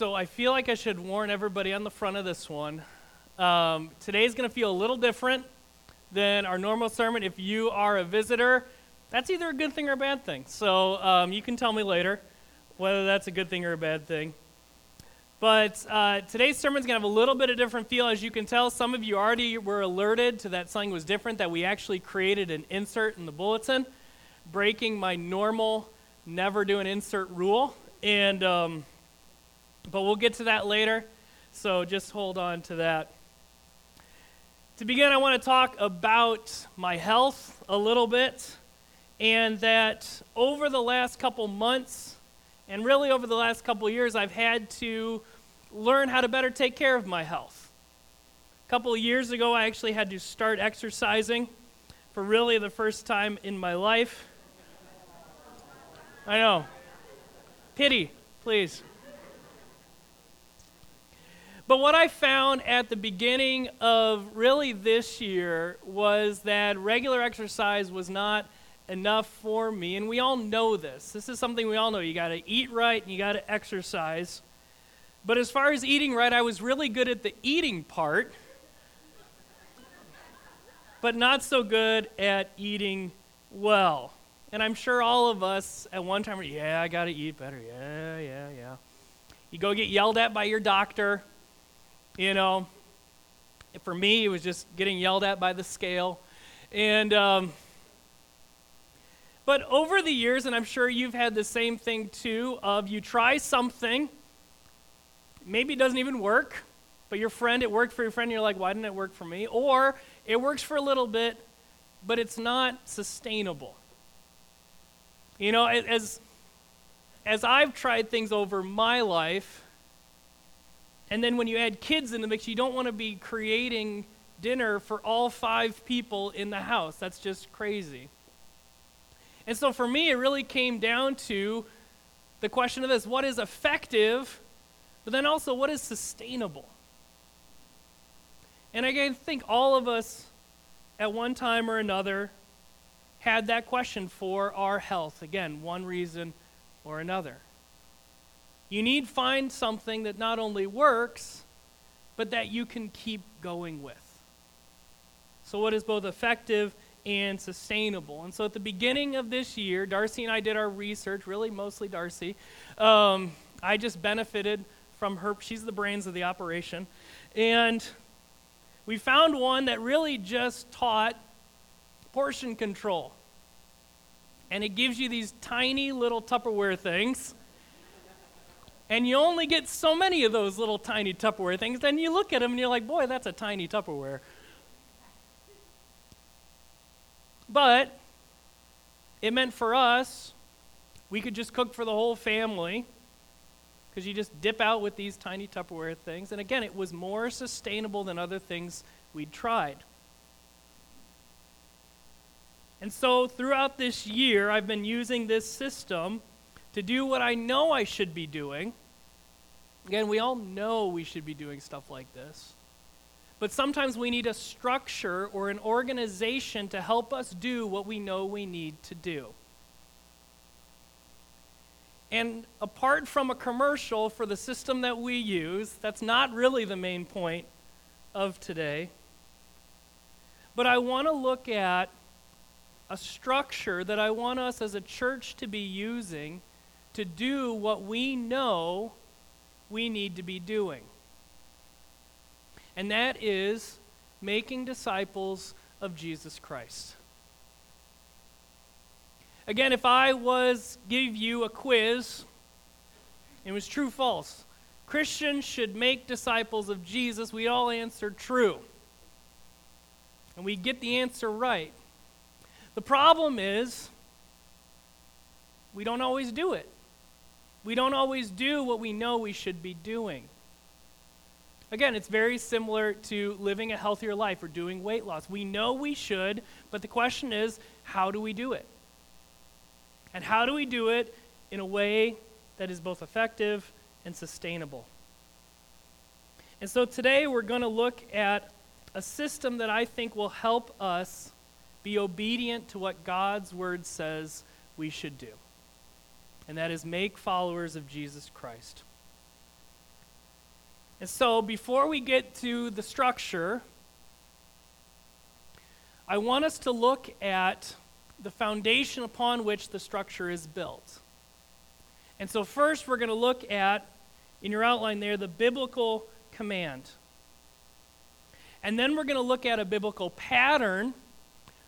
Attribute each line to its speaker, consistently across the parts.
Speaker 1: so I feel like I should warn everybody on the front of this one. Um, today's going to feel a little different than our normal sermon. If you are a visitor, that's either a good thing or a bad thing. So um, you can tell me later whether that's a good thing or a bad thing. But uh, today's sermon is going to have a little bit of different feel. As you can tell, some of you already were alerted to that something was different, that we actually created an insert in the bulletin, breaking my normal never do an insert rule. And, um, but we'll get to that later. So just hold on to that. To begin, I want to talk about my health a little bit, and that over the last couple months, and really over the last couple years, I've had to learn how to better take care of my health. A couple of years ago, I actually had to start exercising for really the first time in my life. I know. Pity, please. But what I found at the beginning of really this year was that regular exercise was not enough for me. And we all know this. This is something we all know. You got to eat right and you got to exercise. But as far as eating right, I was really good at the eating part, but not so good at eating well. And I'm sure all of us at one time were, yeah, I got to eat better. Yeah, yeah, yeah. You go get yelled at by your doctor, you know. For me, it was just getting yelled at by the scale. And, um, but over the years, and I'm sure you've had the same thing too, of you try something maybe it doesn't even work, but your friend, it worked for your friend, and you're like, why didn't it work for me? Or it works for a little bit, but it's not sustainable. You know, as, as I've tried things over my life, and then when you add kids in the mix, you don't want to be creating dinner for all five people in the house. That's just crazy. And so for me, it really came down to the question of this what is effective but then also, what is sustainable? And I think all of us, at one time or another, had that question for our health. Again, one reason or another. You need find something that not only works, but that you can keep going with. So, what is both effective and sustainable? And so, at the beginning of this year, Darcy and I did our research, really mostly Darcy. Um, I just benefited from her. She's the brains of the operation. And we found one that really just taught portion control. And it gives you these tiny little Tupperware things. And you only get so many of those little tiny Tupperware things. Then you look at them and you're like, boy, that's a tiny Tupperware. But it meant for us, we could just cook for the whole family because you just dip out with these tiny Tupperware things. And again, it was more sustainable than other things we'd tried. And so throughout this year, I've been using this system to do what I know I should be doing. Again, we all know we should be doing stuff like this. But sometimes we need a structure or an organization to help us do what we know we need to do. And apart from a commercial for the system that we use, that's not really the main point of today. But I want to look at a structure that I want us as a church to be using to do what we know we need to be doing. And that is making disciples of Jesus Christ. Again, if I was give you a quiz, it was true false. Christians should make disciples of Jesus. We all answer true. And we get the answer right. The problem is we don't always do it. We don't always do what we know we should be doing. Again, it's very similar to living a healthier life or doing weight loss. We know we should, but the question is, how do we do it? And how do we do it in a way that is both effective and sustainable? And so today we're going to look at a system that I think will help us be obedient to what God's word says we should do. And that is make followers of Jesus Christ. And so, before we get to the structure, I want us to look at the foundation upon which the structure is built. And so, first, we're going to look at, in your outline there, the biblical command. And then we're going to look at a biblical pattern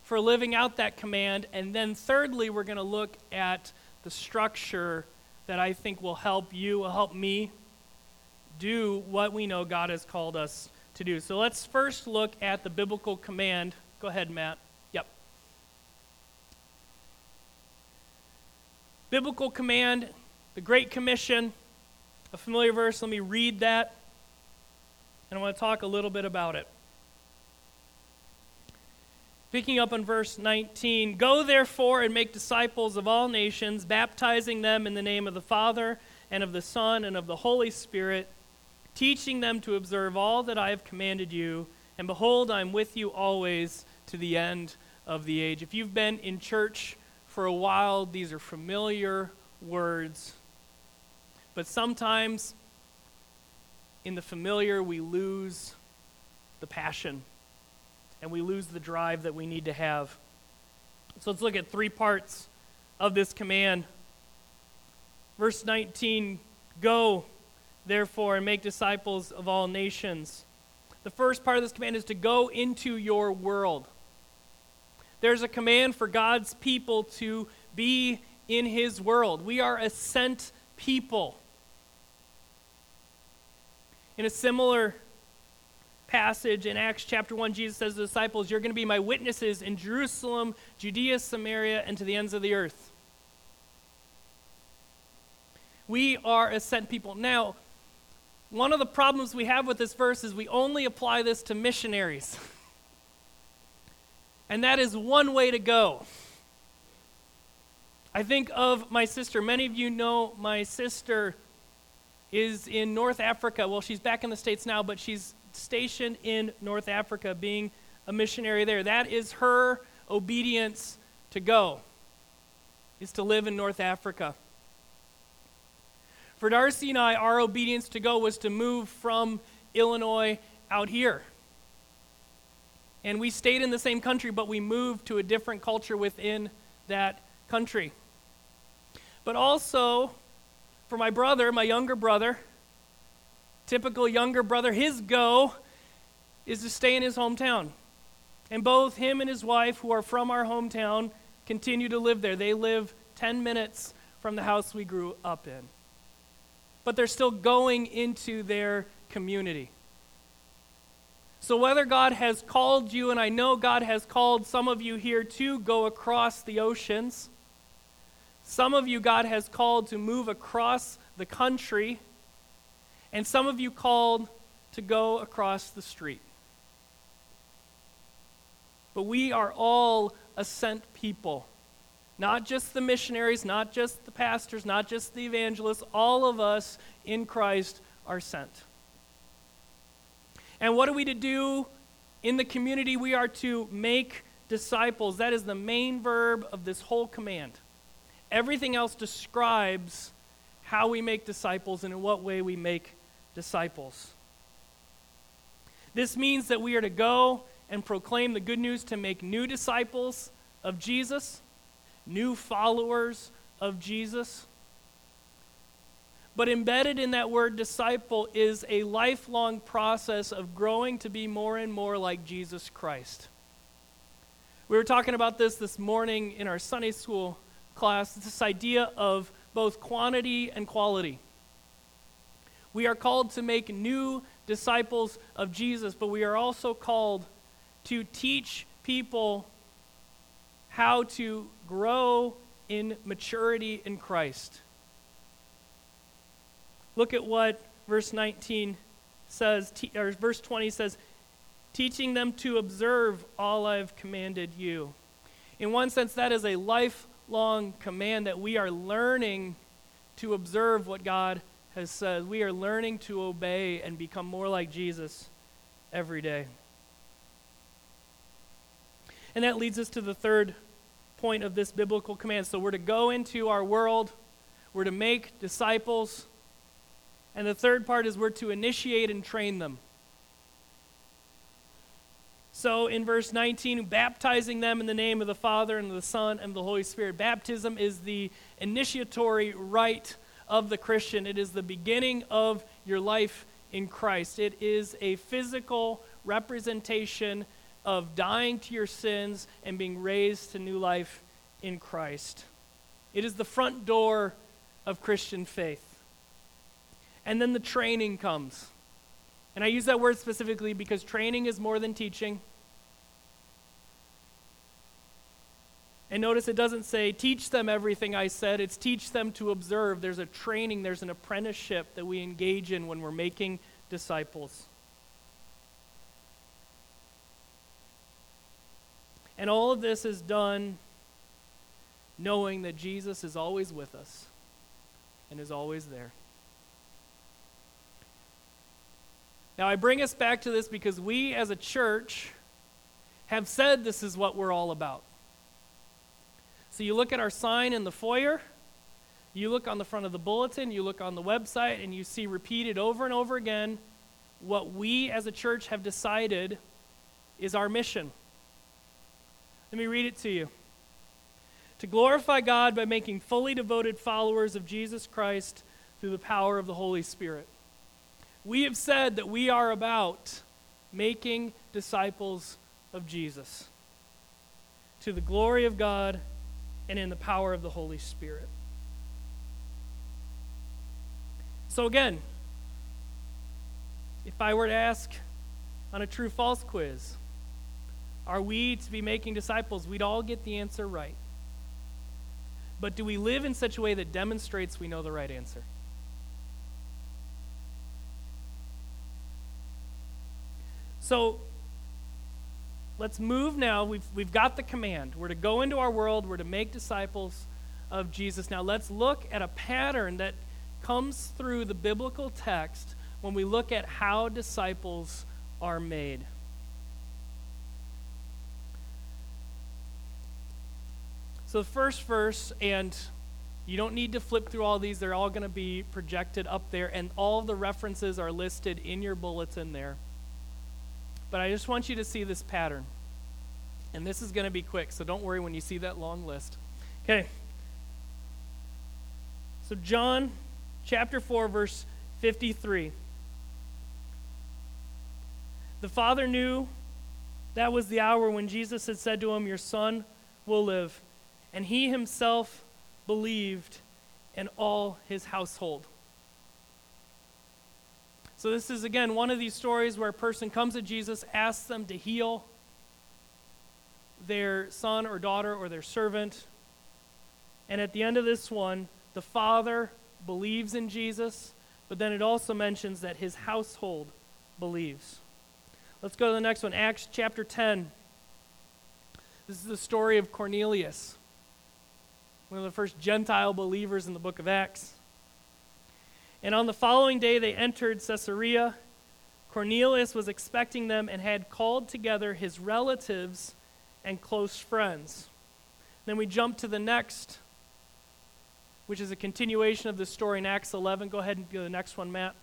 Speaker 1: for living out that command. And then, thirdly, we're going to look at the structure that I think will help you, will help me do what we know God has called us to do. So let's first look at the biblical command. Go ahead, Matt. Yep. Biblical command, the Great Commission, a familiar verse. Let me read that. And I want to talk a little bit about it. Picking up on verse 19 Go therefore and make disciples of all nations, baptizing them in the name of the Father, and of the Son, and of the Holy Spirit, teaching them to observe all that I have commanded you. And behold, I am with you always to the end of the age. If you've been in church for a while, these are familiar words. But sometimes in the familiar, we lose the passion and we lose the drive that we need to have. So let's look at three parts of this command. Verse 19 Go, therefore, and make disciples of all nations. The first part of this command is to go into your world. There's a command for God's people to be in his world. We are a sent people. In a similar passage in Acts chapter 1, Jesus says to the disciples, You're going to be my witnesses in Jerusalem, Judea, Samaria, and to the ends of the earth. We are a sent people. Now, one of the problems we have with this verse is we only apply this to missionaries. And that is one way to go. I think of my sister. Many of you know my sister is in North Africa. Well, she's back in the States now, but she's stationed in North Africa, being a missionary there. That is her obedience to go, is to live in North Africa. For Darcy and I, our obedience to go was to move from Illinois out here. And we stayed in the same country, but we moved to a different culture within that country. But also, for my brother, my younger brother, typical younger brother, his go is to stay in his hometown. And both him and his wife, who are from our hometown, continue to live there. They live 10 minutes from the house we grew up in. But they're still going into their community. So, whether God has called you, and I know God has called some of you here to go across the oceans, some of you God has called to move across the country and some of you called to go across the street. But we are all a sent people. Not just the missionaries, not just the pastors, not just the evangelists. All of us in Christ are sent. And what are we to do in the community? We are to make disciples. That is the main verb of this whole command. Everything else describes how we make disciples and in what way we make disciples. This means that we are to go and proclaim the good news to make new disciples of Jesus, new followers of Jesus. But embedded in that word disciple is a lifelong process of growing to be more and more like Jesus Christ. We were talking about this this morning in our Sunday school class this idea of both quantity and quality. We are called to make new disciples of Jesus, but we are also called to teach people how to grow in maturity in Christ. Look at what verse 19 says, or verse 20 says, teaching them to observe all I've commanded you. In one sense, that is a lifelong command that we are learning to observe what God has said, we are learning to obey and become more like Jesus every day. And that leads us to the third point of this biblical command. So we're to go into our world, we're to make disciples. And the third part is we're to initiate and train them. So in verse 19, baptizing them in the name of the Father and the Son and the Holy Spirit. Baptism is the initiatory rite of the Christian, it is the beginning of your life in Christ. It is a physical representation of dying to your sins and being raised to new life in Christ. It is the front door of Christian faith. And then the training comes. And I use that word specifically because training is more than teaching. And notice it doesn't say, teach them everything I said. It's teach them to observe. There's a training, there's an apprenticeship that we engage in when we're making disciples. And all of this is done knowing that Jesus is always with us and is always there. Now, I bring us back to this because we as a church have said this is what we're all about. So you look at our sign in the foyer, you look on the front of the bulletin, you look on the website, and you see repeated over and over again what we as a church have decided is our mission. Let me read it to you. To glorify God by making fully devoted followers of Jesus Christ through the power of the Holy Spirit. We have said that we are about making disciples of Jesus to the glory of God and in the power of the Holy Spirit. So, again, if I were to ask on a true false quiz, are we to be making disciples? We'd all get the answer right. But do we live in such a way that demonstrates we know the right answer? So let's move now. We've, we've got the command. We're to go into our world, we're to make disciples of Jesus. Now let's look at a pattern that comes through the biblical text when we look at how disciples are made. So, the first verse, and you don't need to flip through all these, they're all going to be projected up there, and all the references are listed in your bulletin there. But I just want you to see this pattern. And this is going to be quick, so don't worry when you see that long list. Okay. So, John chapter 4, verse 53. The Father knew that was the hour when Jesus had said to him, Your son will live. And he himself believed, and all his household. So, this is again one of these stories where a person comes to Jesus, asks them to heal their son or daughter or their servant. And at the end of this one, the father believes in Jesus, but then it also mentions that his household believes. Let's go to the next one Acts chapter 10. This is the story of Cornelius, one of the first Gentile believers in the book of Acts. And on the following day, they entered Caesarea. Cornelius was expecting them and had called together his relatives and close friends. Then we jump to the next, which is a continuation of the story in Acts 11. Go ahead and go to the next one, Matt.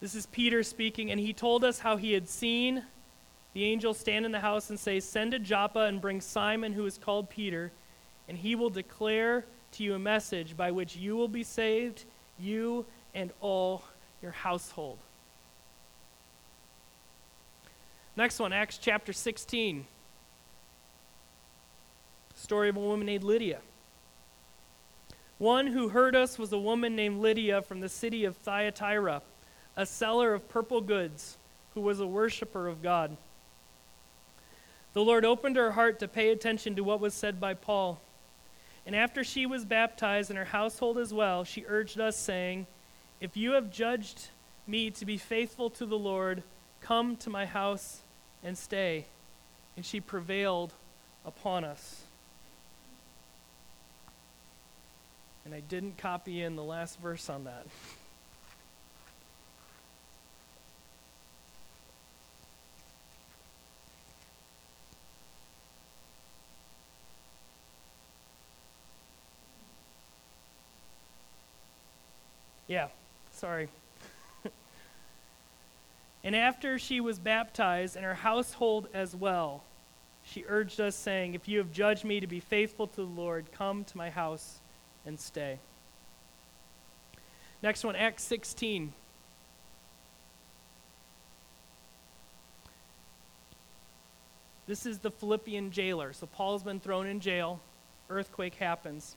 Speaker 1: This is Peter speaking, and he told us how he had seen the angel stand in the house and say, Send to Joppa and bring Simon, who is called Peter, and he will declare to you a message by which you will be saved, you and all your household. Next one, Acts chapter 16. Story of a woman named Lydia. One who heard us was a woman named Lydia from the city of Thyatira, a seller of purple goods, who was a worshiper of God. The Lord opened her heart to pay attention to what was said by Paul. And after she was baptized and her household as well, she urged us, saying, If you have judged me to be faithful to the Lord, come to my house and stay. And she prevailed upon us. And I didn't copy in the last verse on that. Yeah, sorry. and after she was baptized, and her household as well, she urged us, saying, If you have judged me to be faithful to the Lord, come to my house and stay. Next one, Acts 16. This is the Philippian jailer. So Paul's been thrown in jail. Earthquake happens.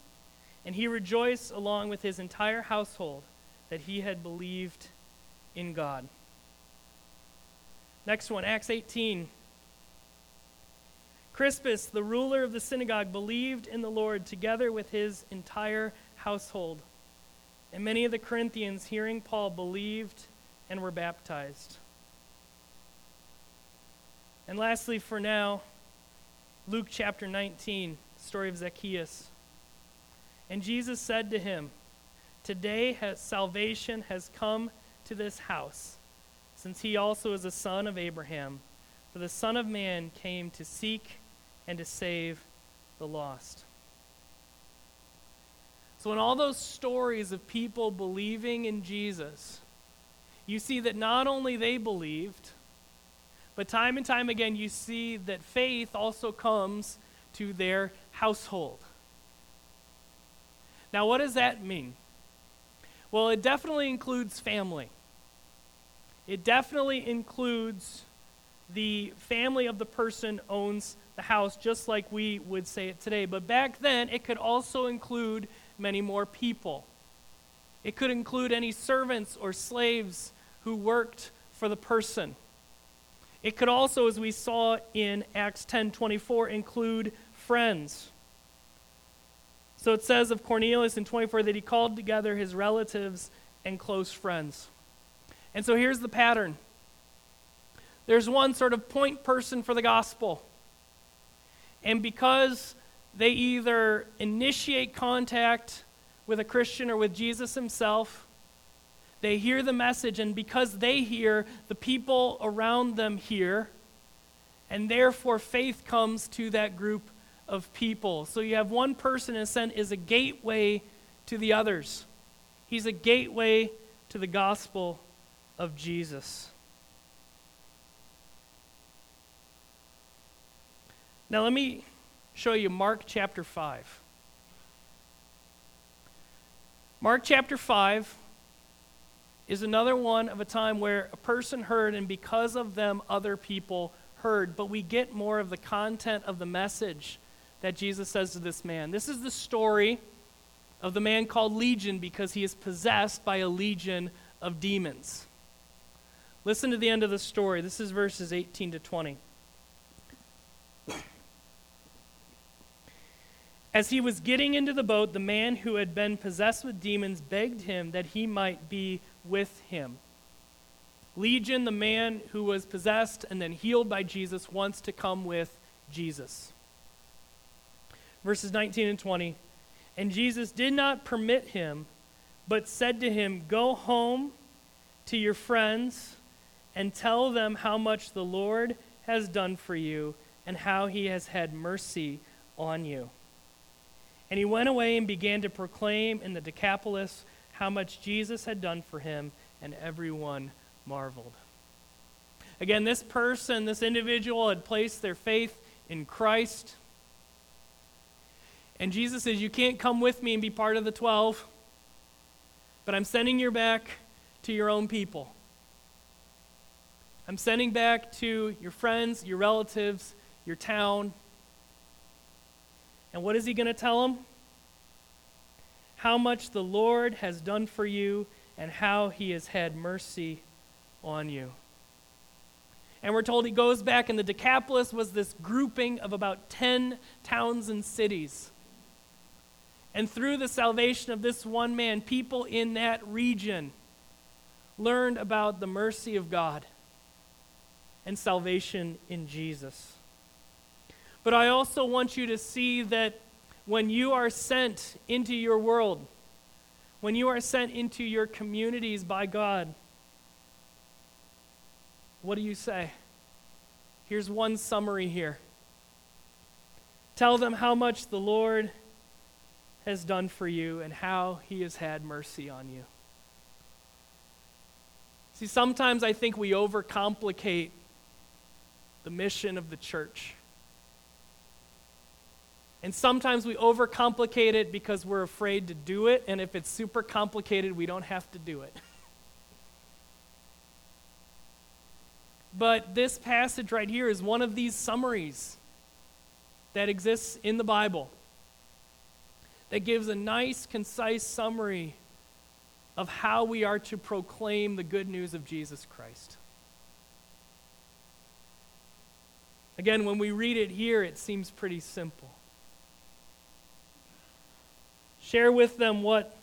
Speaker 1: And he rejoiced along with his entire household that he had believed in God. Next one, Acts 18. Crispus, the ruler of the synagogue, believed in the Lord together with his entire household. And many of the Corinthians, hearing Paul, believed and were baptized. And lastly, for now, Luke chapter 19, story of Zacchaeus. And Jesus said to him, Today has salvation has come to this house, since he also is a son of Abraham. For the Son of Man came to seek and to save the lost. So, in all those stories of people believing in Jesus, you see that not only they believed, but time and time again, you see that faith also comes to their household. Now, what does that mean? Well, it definitely includes family. It definitely includes the family of the person owns the house, just like we would say it today. But back then, it could also include many more people. It could include any servants or slaves who worked for the person. It could also, as we saw in Acts 10:24, include friends. So it says of Cornelius in 24 that he called together his relatives and close friends. And so here's the pattern. There's one sort of point person for the gospel. And because they either initiate contact with a Christian or with Jesus himself, they hear the message, and because they hear, the people around them hear, and therefore faith comes to that group of people. So you have one person, in a sense, is a gateway to the others. He's a gateway to the gospel of Jesus. Now, let me show you Mark chapter 5. Mark chapter 5 is another one of a time where a person heard, and because of them, other people heard. But we get more of the content of the message that Jesus says to this man. This is the story of the man called Legion because he is possessed by a legion of demons. Listen to the end of the story. This is verses 18 to 20. As he was getting into the boat, the man who had been possessed with demons begged him that he might be with him. Legion, the man who was possessed and then healed by Jesus, wants to come with Jesus. Verses 19 and 20. And Jesus did not permit him, but said to him, Go home to your friends and tell them how much the Lord has done for you and how he has had mercy on you. And he went away and began to proclaim in the Decapolis how much Jesus had done for him, and everyone marveled. Again, this person, this individual, had placed their faith in Christ. And Jesus says, You can't come with me and be part of the 12, but I'm sending you back to your own people. I'm sending back to your friends, your relatives, your town. And what is he going to tell them? how much the Lord has done for you and how he has had mercy on you. And we're told he goes back, and the Decapolis was this grouping of about 10 towns and cities. And through the salvation of this one man, people in that region learned about the mercy of God and salvation in Jesus. But I also want you to see that when you are sent into your world, when you are sent into your communities by God, what do you say? Here's one summary here. Tell them how much the Lord has done for you and how he has had mercy on you. See, sometimes I think we overcomplicate the mission of the church. And sometimes we overcomplicate it because we're afraid to do it, and if it's super complicated, we don't have to do it. but this passage right here is one of these summaries that exists in the Bible that gives a nice, concise summary of how we are to proclaim the good news of Jesus Christ. Again, when we read it here, it seems pretty simple. Share with them what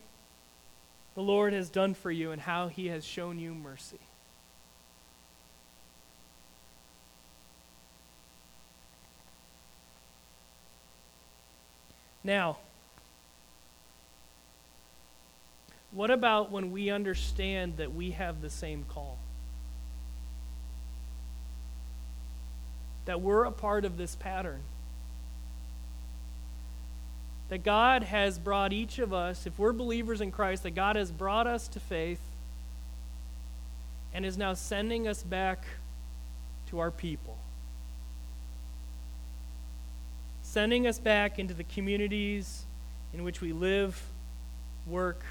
Speaker 1: the Lord has done for you and how he has shown you mercy. Now, what about when we understand that we have the same call? That we're a part of this pattern that God has brought each of us, if we're believers in Christ, that God has brought us to faith and is now sending us back to our people. Sending us back into the communities in which we live, work.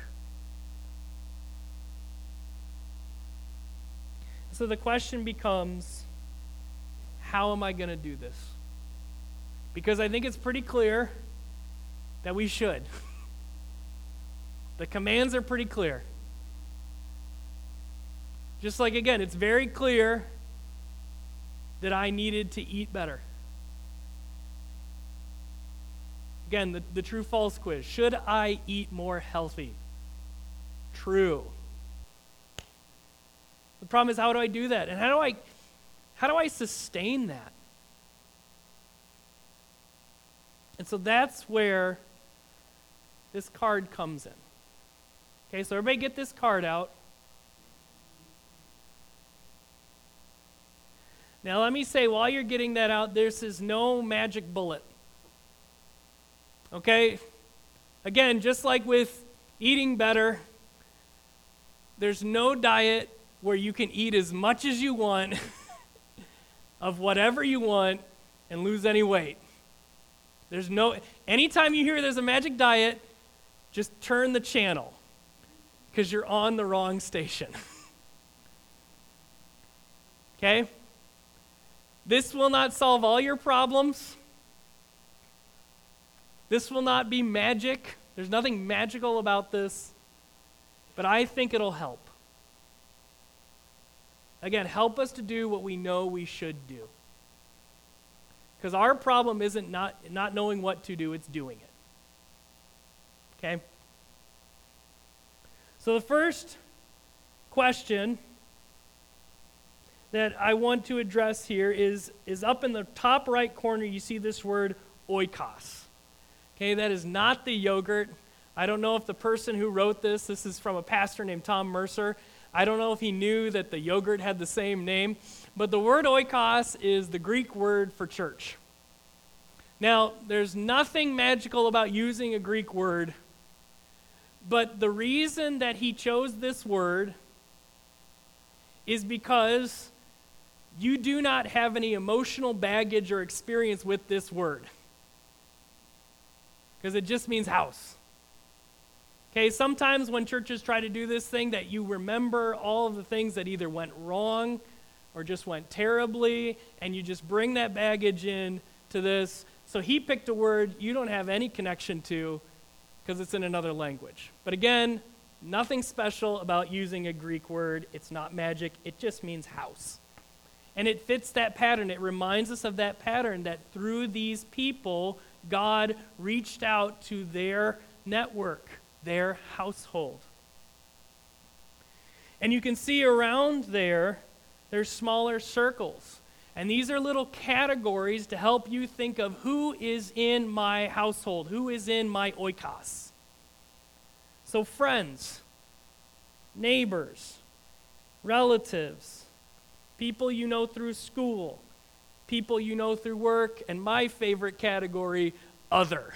Speaker 1: So the question becomes how am I going to do this? Because I think it's pretty clear that we should. The commands are pretty clear. Just like, again, it's very clear that I needed to eat better. Again, the, the true false quiz. Should I eat more healthy? True. The problem is how do I do that? And how do I how do I sustain that? And so that's where this card comes in. Okay, so everybody get this card out. Now, let me say, while you're getting that out, this is no magic bullet. Okay? Again, just like with eating better, there's no diet where you can eat as much as you want of whatever you want and lose any weight. There's no, anytime you hear there's a magic diet, just turn the channel because you're on the wrong station. okay? This will not solve all your problems. This will not be magic. There's nothing magical about this, but I think it'll help. Again, help us to do what we know we should do. Because our problem isn't not, not knowing what to do, it's doing it. Okay? So the first question that I want to address here is, is up in the top right corner, you see this word oikos. Okay, that is not the yogurt. I don't know if the person who wrote this, this is from a pastor named Tom Mercer. I don't know if he knew that the yogurt had the same name, but the word oikos is the Greek word for church. Now, there's nothing magical about using a Greek word, but the reason that he chose this word is because you do not have any emotional baggage or experience with this word. Because it just means house. Okay, sometimes when churches try to do this thing, that you remember all of the things that either went wrong or just went terribly, and you just bring that baggage in to this. So he picked a word you don't have any connection to because it's in another language. But again, nothing special about using a Greek word. It's not magic, it just means house. And it fits that pattern. It reminds us of that pattern that through these people, God reached out to their network, their household. And you can see around there, there's smaller circles. And these are little categories to help you think of who is in my household, who is in my oikos. So, friends, neighbors, relatives, people you know through school, people you know through work, and my favorite category, other.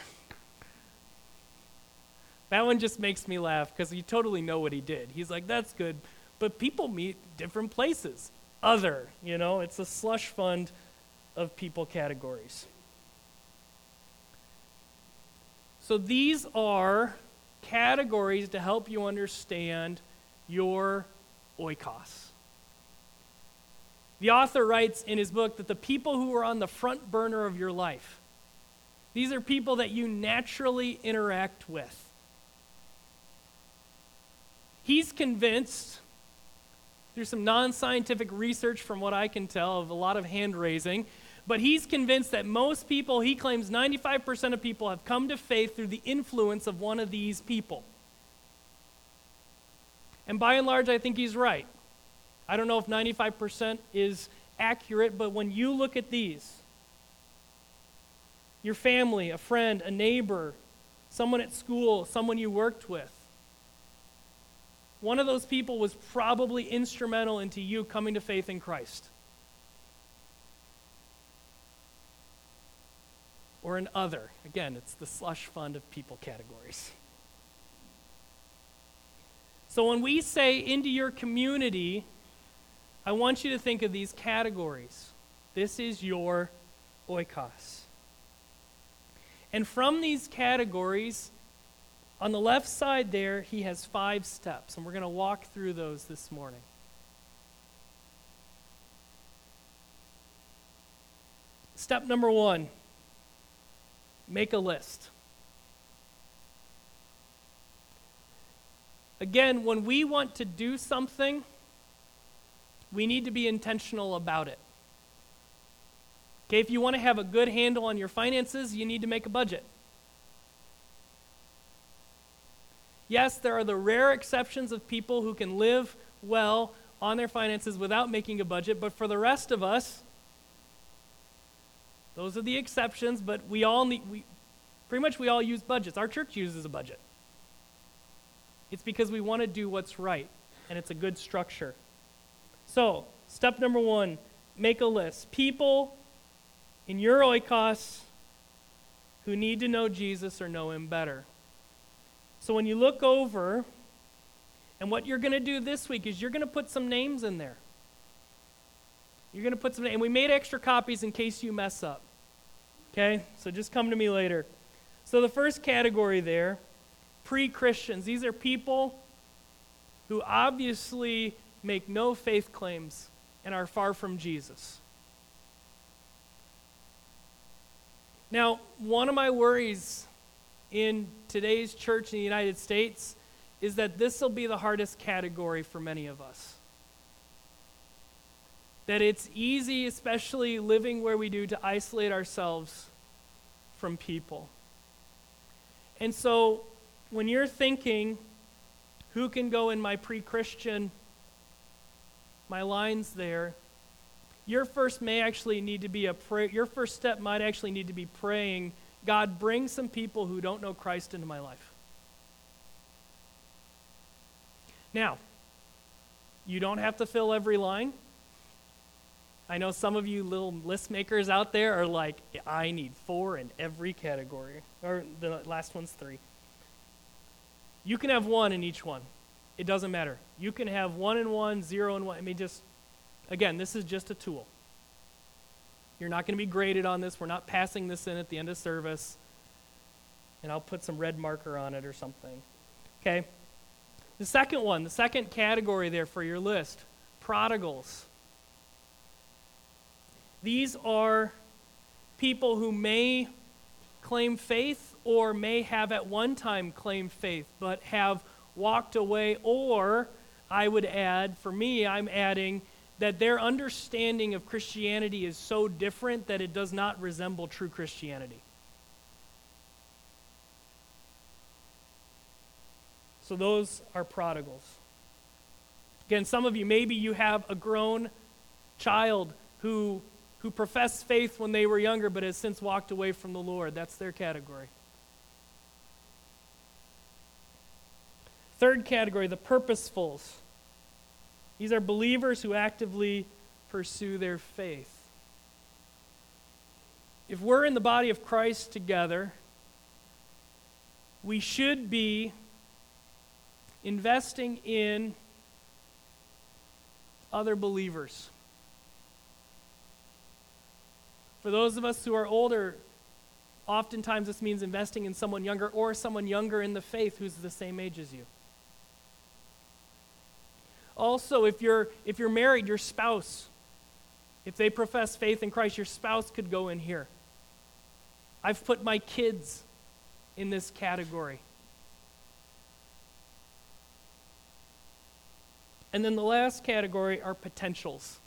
Speaker 1: That one just makes me laugh because you totally know what he did. He's like, that's good, but people meet different places. Other, you know, it's a slush fund of people categories. So these are categories to help you understand your oikos. The author writes in his book that the people who are on the front burner of your life, these are people that you naturally interact with. He's convinced, through some non scientific research from what I can tell, of a lot of hand raising, but he's convinced that most people, he claims 95% of people, have come to faith through the influence of one of these people. And by and large, I think he's right. I don't know if 95% is accurate, but when you look at these, your family, a friend, a neighbor, someone at school, someone you worked with, one of those people was probably instrumental into you coming to faith in Christ. Or an other. Again, it's the slush fund of people categories. So when we say into your community, I want you to think of these categories. This is your oikos. And from these categories, on the left side there, he has five steps, and we're going to walk through those this morning. Step number one make a list. Again, when we want to do something, we need to be intentional about it. Okay, if you want to have a good handle on your finances, you need to make a budget. Yes, there are the rare exceptions of people who can live well on their finances without making a budget, but for the rest of us, those are the exceptions, but we all need, we, pretty much we all use budgets. Our church uses a budget. It's because we want to do what's right, and it's a good structure. So, step number one make a list. People in your oikos who need to know Jesus or know him better. So, when you look over, and what you're going to do this week is you're going to put some names in there. You're going to put some, and we made extra copies in case you mess up. Okay? So just come to me later. So the first category there, pre Christians. These are people who obviously make no faith claims and are far from Jesus. Now, one of my worries in today's church in the United States is that this will be the hardest category for many of us. That it's easy, especially living where we do, to isolate ourselves from people. And so, when you're thinking, who can go in my pre Christian my lines there, your first may actually need to be a prayer. Your first step might actually need to be praying, God, bring some people who don't know Christ into my life. Now, you don't have to fill every line. I know some of you little list makers out there are like, I need four in every category. Or the last one's three. You can have one in each one. It doesn't matter. You can have one and one, zero and one. I mean, just, again, this is just a tool. You're not going to be graded on this. We're not passing this in at the end of service. And I'll put some red marker on it or something. Okay? The second one, the second category there for your list prodigals. These are people who may claim faith or may have at one time claimed faith, but have walked away, or I would add, for me, I'm adding that their understanding of Christianity is so different that it does not resemble true Christianity. So those are prodigals. Again, some of you, maybe you have a grown child who, who professed faith when they were younger but has since walked away from the Lord. That's their category. Third category, the purposefuls. These are believers who actively pursue their faith. If we're in the body of Christ together, we should be investing in other believers. For those of us who are older, oftentimes this means investing in someone younger or someone younger in the faith who's the same age as you. Also, if you're if you're married, your spouse, if they profess faith in Christ, your spouse could go in here. I've put my kids in this category. And then the last category are potentials.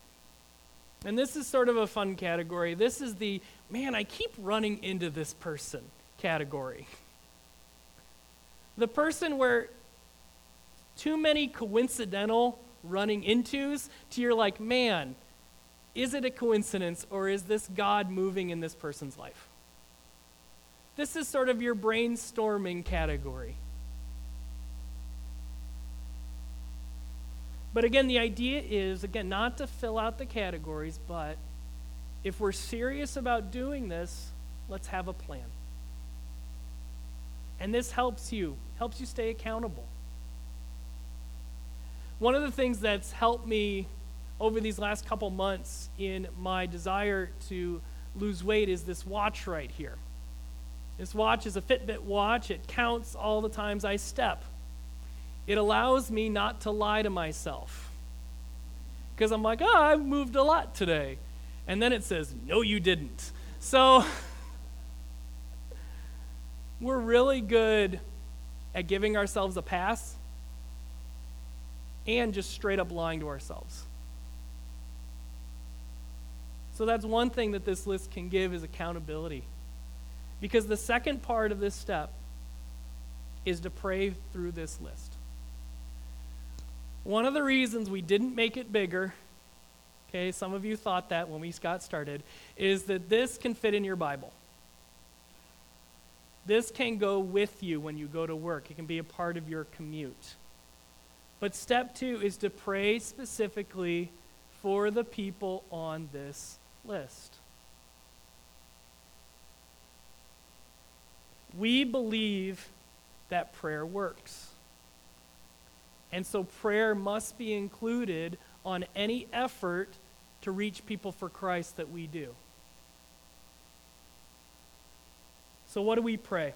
Speaker 1: And this is sort of a fun category. This is the, man, I keep running into this person category. The person where too many coincidental running intos to you're like, man, is it a coincidence or is this God moving in this person's life? This is sort of your brainstorming category. But again, the idea is, again, not to fill out the categories, but if we're serious about doing this, let's have a plan. And this helps you, helps you stay accountable. One of the things that's helped me over these last couple months in my desire to lose weight is this watch right here. This watch is a Fitbit watch. It counts all the times I step. It allows me not to lie to myself. Because I'm like, ah, oh, I've moved a lot today. And then it says, no, you didn't. So we're really good at giving ourselves a pass and just straight up lying to ourselves. So that's one thing that this list can give is accountability. Because the second part of this step is to pray through this list. One of the reasons we didn't make it bigger, okay, some of you thought that when we got started, is that this can fit in your Bible. This can go with you when you go to work, it can be a part of your commute. But step two is to pray specifically for the people on this list. We believe that prayer works. And so prayer must be included on any effort to reach people for Christ that we do. So, what do we pray?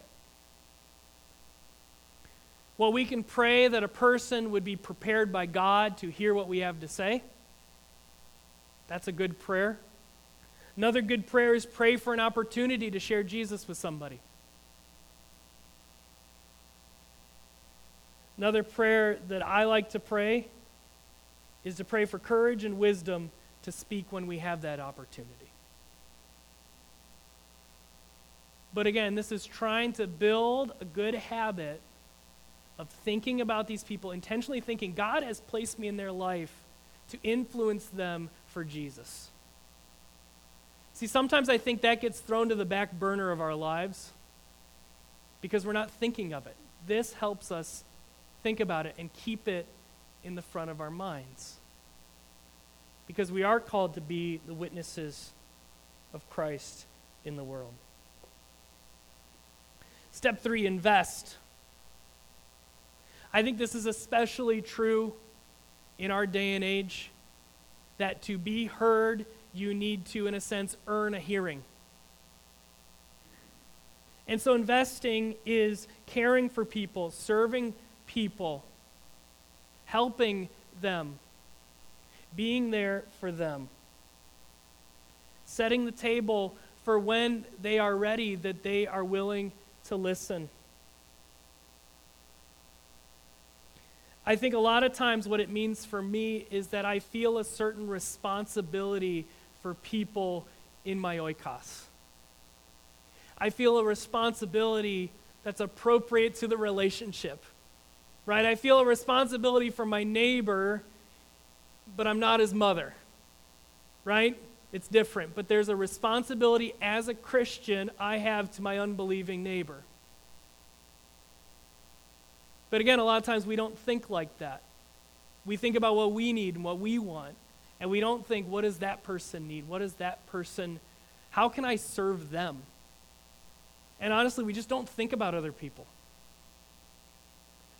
Speaker 1: Well, we can pray that a person would be prepared by God to hear what we have to say. That's a good prayer. Another good prayer is pray for an opportunity to share Jesus with somebody. Another prayer that I like to pray is to pray for courage and wisdom to speak when we have that opportunity. But again, this is trying to build a good habit of thinking about these people, intentionally thinking God has placed me in their life to influence them for Jesus. See, sometimes I think that gets thrown to the back burner of our lives because we're not thinking of it. This helps us think about it and keep it in the front of our minds. Because we are called to be the witnesses of Christ in the world. Step three invest. I think this is especially true in our day and age that to be heard, you need to, in a sense, earn a hearing. And so investing is caring for people, serving people, helping them, being there for them, setting the table for when they are ready, that they are willing to listen. I think a lot of times what it means for me is that I feel a certain responsibility for people in my oikos. I feel a responsibility that's appropriate to the relationship right? I feel a responsibility for my neighbor but I'm not his mother. Right? It's different. But there's a responsibility as a Christian I have to my unbelieving neighbor. But again, a lot of times we don't think like that. We think about what we need and what we want. And we don't think, what does that person need? What does that person, how can I serve them? And honestly, we just don't think about other people.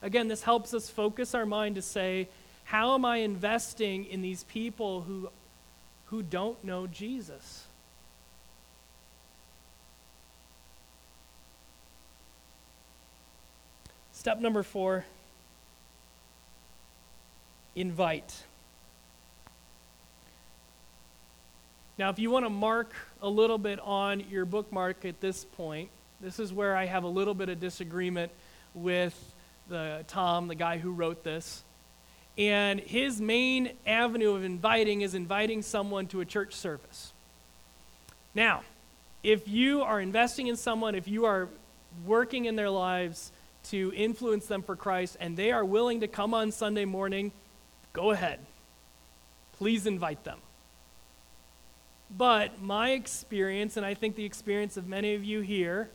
Speaker 1: Again, this helps us focus our mind to say, how am I investing in these people who, who don't know Jesus? Step number four invite. Now, if you want to mark a little bit on your bookmark at this point, this is where I have a little bit of disagreement with the Tom, the guy who wrote this. And his main avenue of inviting is inviting someone to a church service. Now, if you are investing in someone, if you are working in their lives to influence them for Christ, and they are willing to come on Sunday morning, go ahead. Please invite them. But my experience, and I think the experience of many of you here,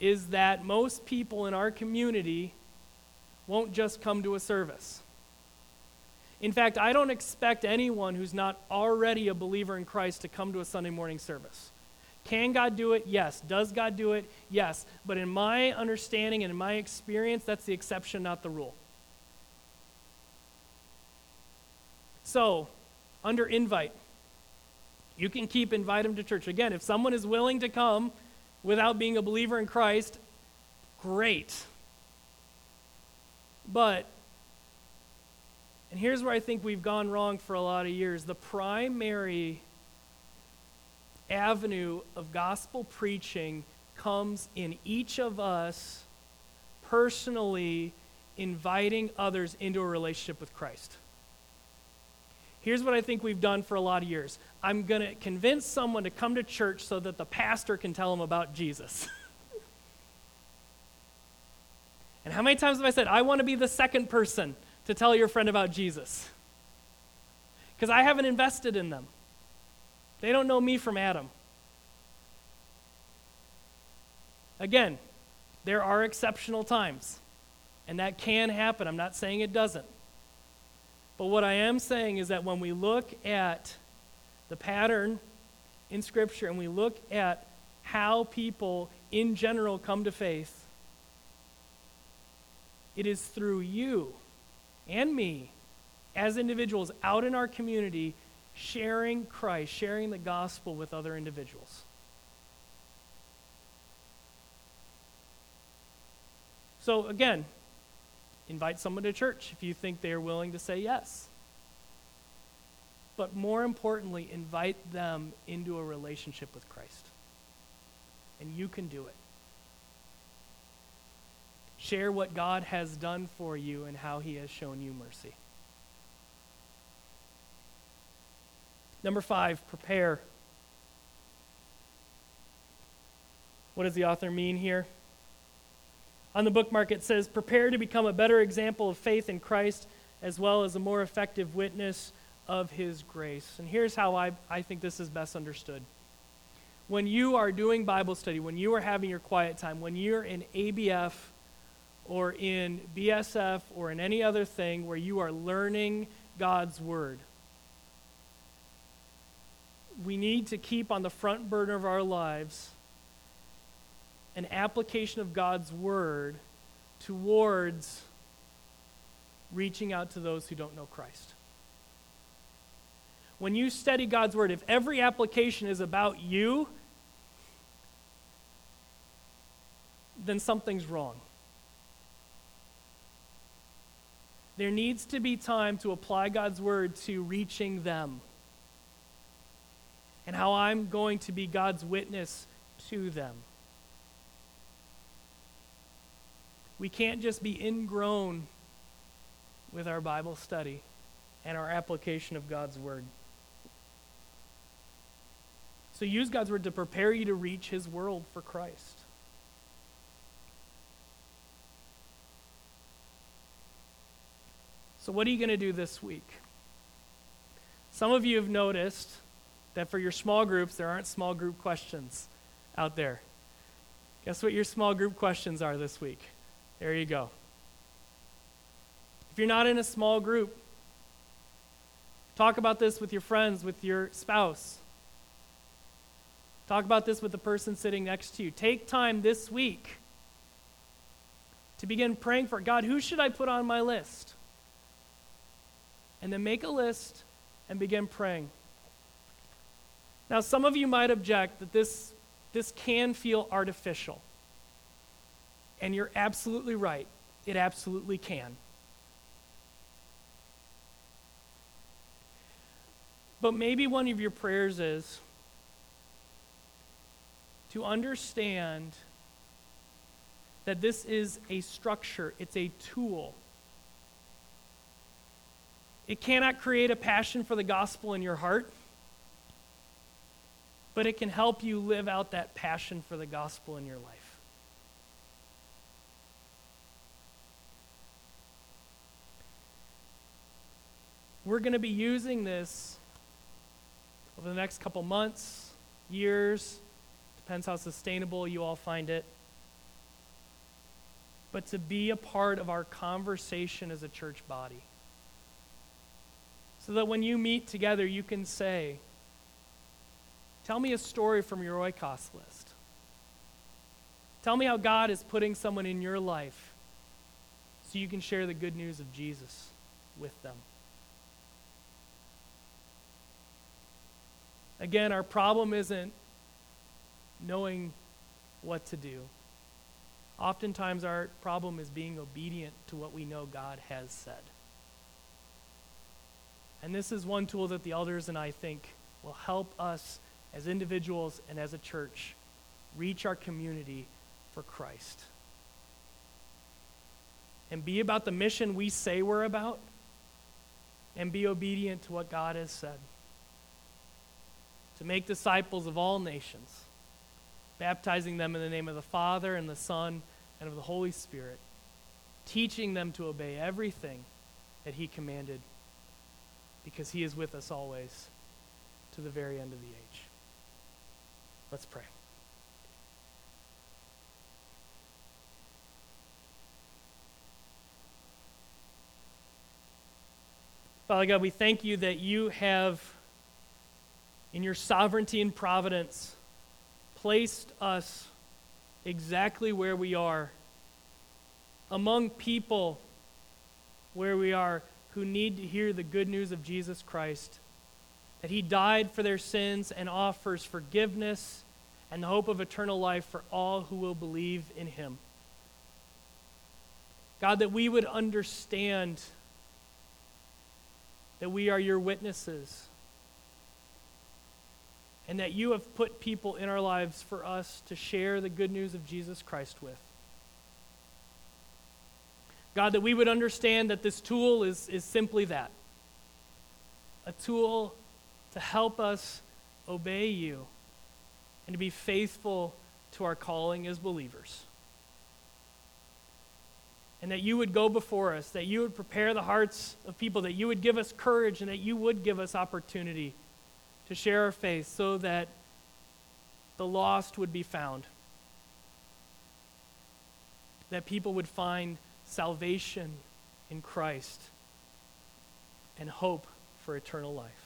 Speaker 1: is that most people in our community won't just come to a service. In fact, I don't expect anyone who's not already a believer in Christ to come to a Sunday morning service. Can God do it? Yes. Does God do it? Yes. But in my understanding and in my experience, that's the exception, not the rule. So, under invite, you can keep invite them to church. Again, if someone is willing to come without being a believer in Christ, great. But, and here's where I think we've gone wrong for a lot of years the primary avenue of gospel preaching comes in each of us personally inviting others into a relationship with Christ. Here's what I think we've done for a lot of years I'm going to convince someone to come to church so that the pastor can tell them about Jesus. and how many times have I said, I want to be the second person to tell your friend about Jesus? Because I haven't invested in them. They don't know me from Adam. Again, there are exceptional times, and that can happen. I'm not saying it doesn't. But what I am saying is that when we look at the pattern in Scripture and we look at how people in general come to faith, it is through you and me as individuals out in our community sharing Christ, sharing the gospel with other individuals. So, again, invite someone to church if you think they are willing to say yes. But more importantly, invite them into a relationship with Christ. And you can do it. Share what God has done for you and how he has shown you mercy. Number five, prepare. What does the author mean here? On the bookmark, it says, Prepare to become a better example of faith in Christ as well as a more effective witness of His grace. And here's how I, I think this is best understood. When you are doing Bible study, when you are having your quiet time, when you're in ABF or in BSF or in any other thing where you are learning God's Word, we need to keep on the front burner of our lives an application of God's word towards reaching out to those who don't know Christ. When you study God's word, if every application is about you, then something's wrong. There needs to be time to apply God's word to reaching them and how I'm going to be God's witness to them. We can't just be ingrown with our Bible study and our application of God's Word. So use God's Word to prepare you to reach His world for Christ. So, what are you going to do this week? Some of you have noticed that for your small groups, there aren't small group questions out there. Guess what your small group questions are this week? There you go. If you're not in a small group, talk about this with your friends, with your spouse. Talk about this with the person sitting next to you. Take time this week to begin praying for God, who should I put on my list? And then make a list and begin praying. Now, some of you might object that this, this can feel artificial. And you're absolutely right. It absolutely can. But maybe one of your prayers is to understand that this is a structure, it's a tool. It cannot create a passion for the gospel in your heart, but it can help you live out that passion for the gospel in your life. We're going to be using this over the next couple months, years, depends how sustainable you all find it but to be a part of our conversation as a church body. So that when you meet together, you can say, Tell me a story from your oikos list. Tell me how God is putting someone in your life so you can share the good news of Jesus with them. Again, our problem isn't knowing what to do. Oftentimes, our problem is being obedient to what we know God has said. And this is one tool that the elders and I think will help us as individuals and as a church reach our community for Christ. And be about the mission we say we're about, and be obedient to what God has said. To make disciples of all nations baptizing them in the name of the Father and the Son and of the Holy Spirit, teaching them to obey everything that He commanded, because He is with us always to the very end of the age. Let's pray. Father God, we thank you that you have, in your sovereignty and providence, placed us exactly where we are among people where we are who need to hear the good news of Jesus Christ that he died for their sins and offers forgiveness and the hope of eternal life for all who will believe in him. God, that we would understand that we are your witnesses and that you have put people in our lives for us to share the good news of Jesus Christ with. God, that we would understand that this tool is, is simply that a tool to help us obey you and to be faithful to our calling as believers. And that you would go before us, that you would prepare the hearts of people, that you would give us courage, and that you would give us opportunity to share our faith so that the lost would be found, that people would find salvation in Christ and hope for eternal life.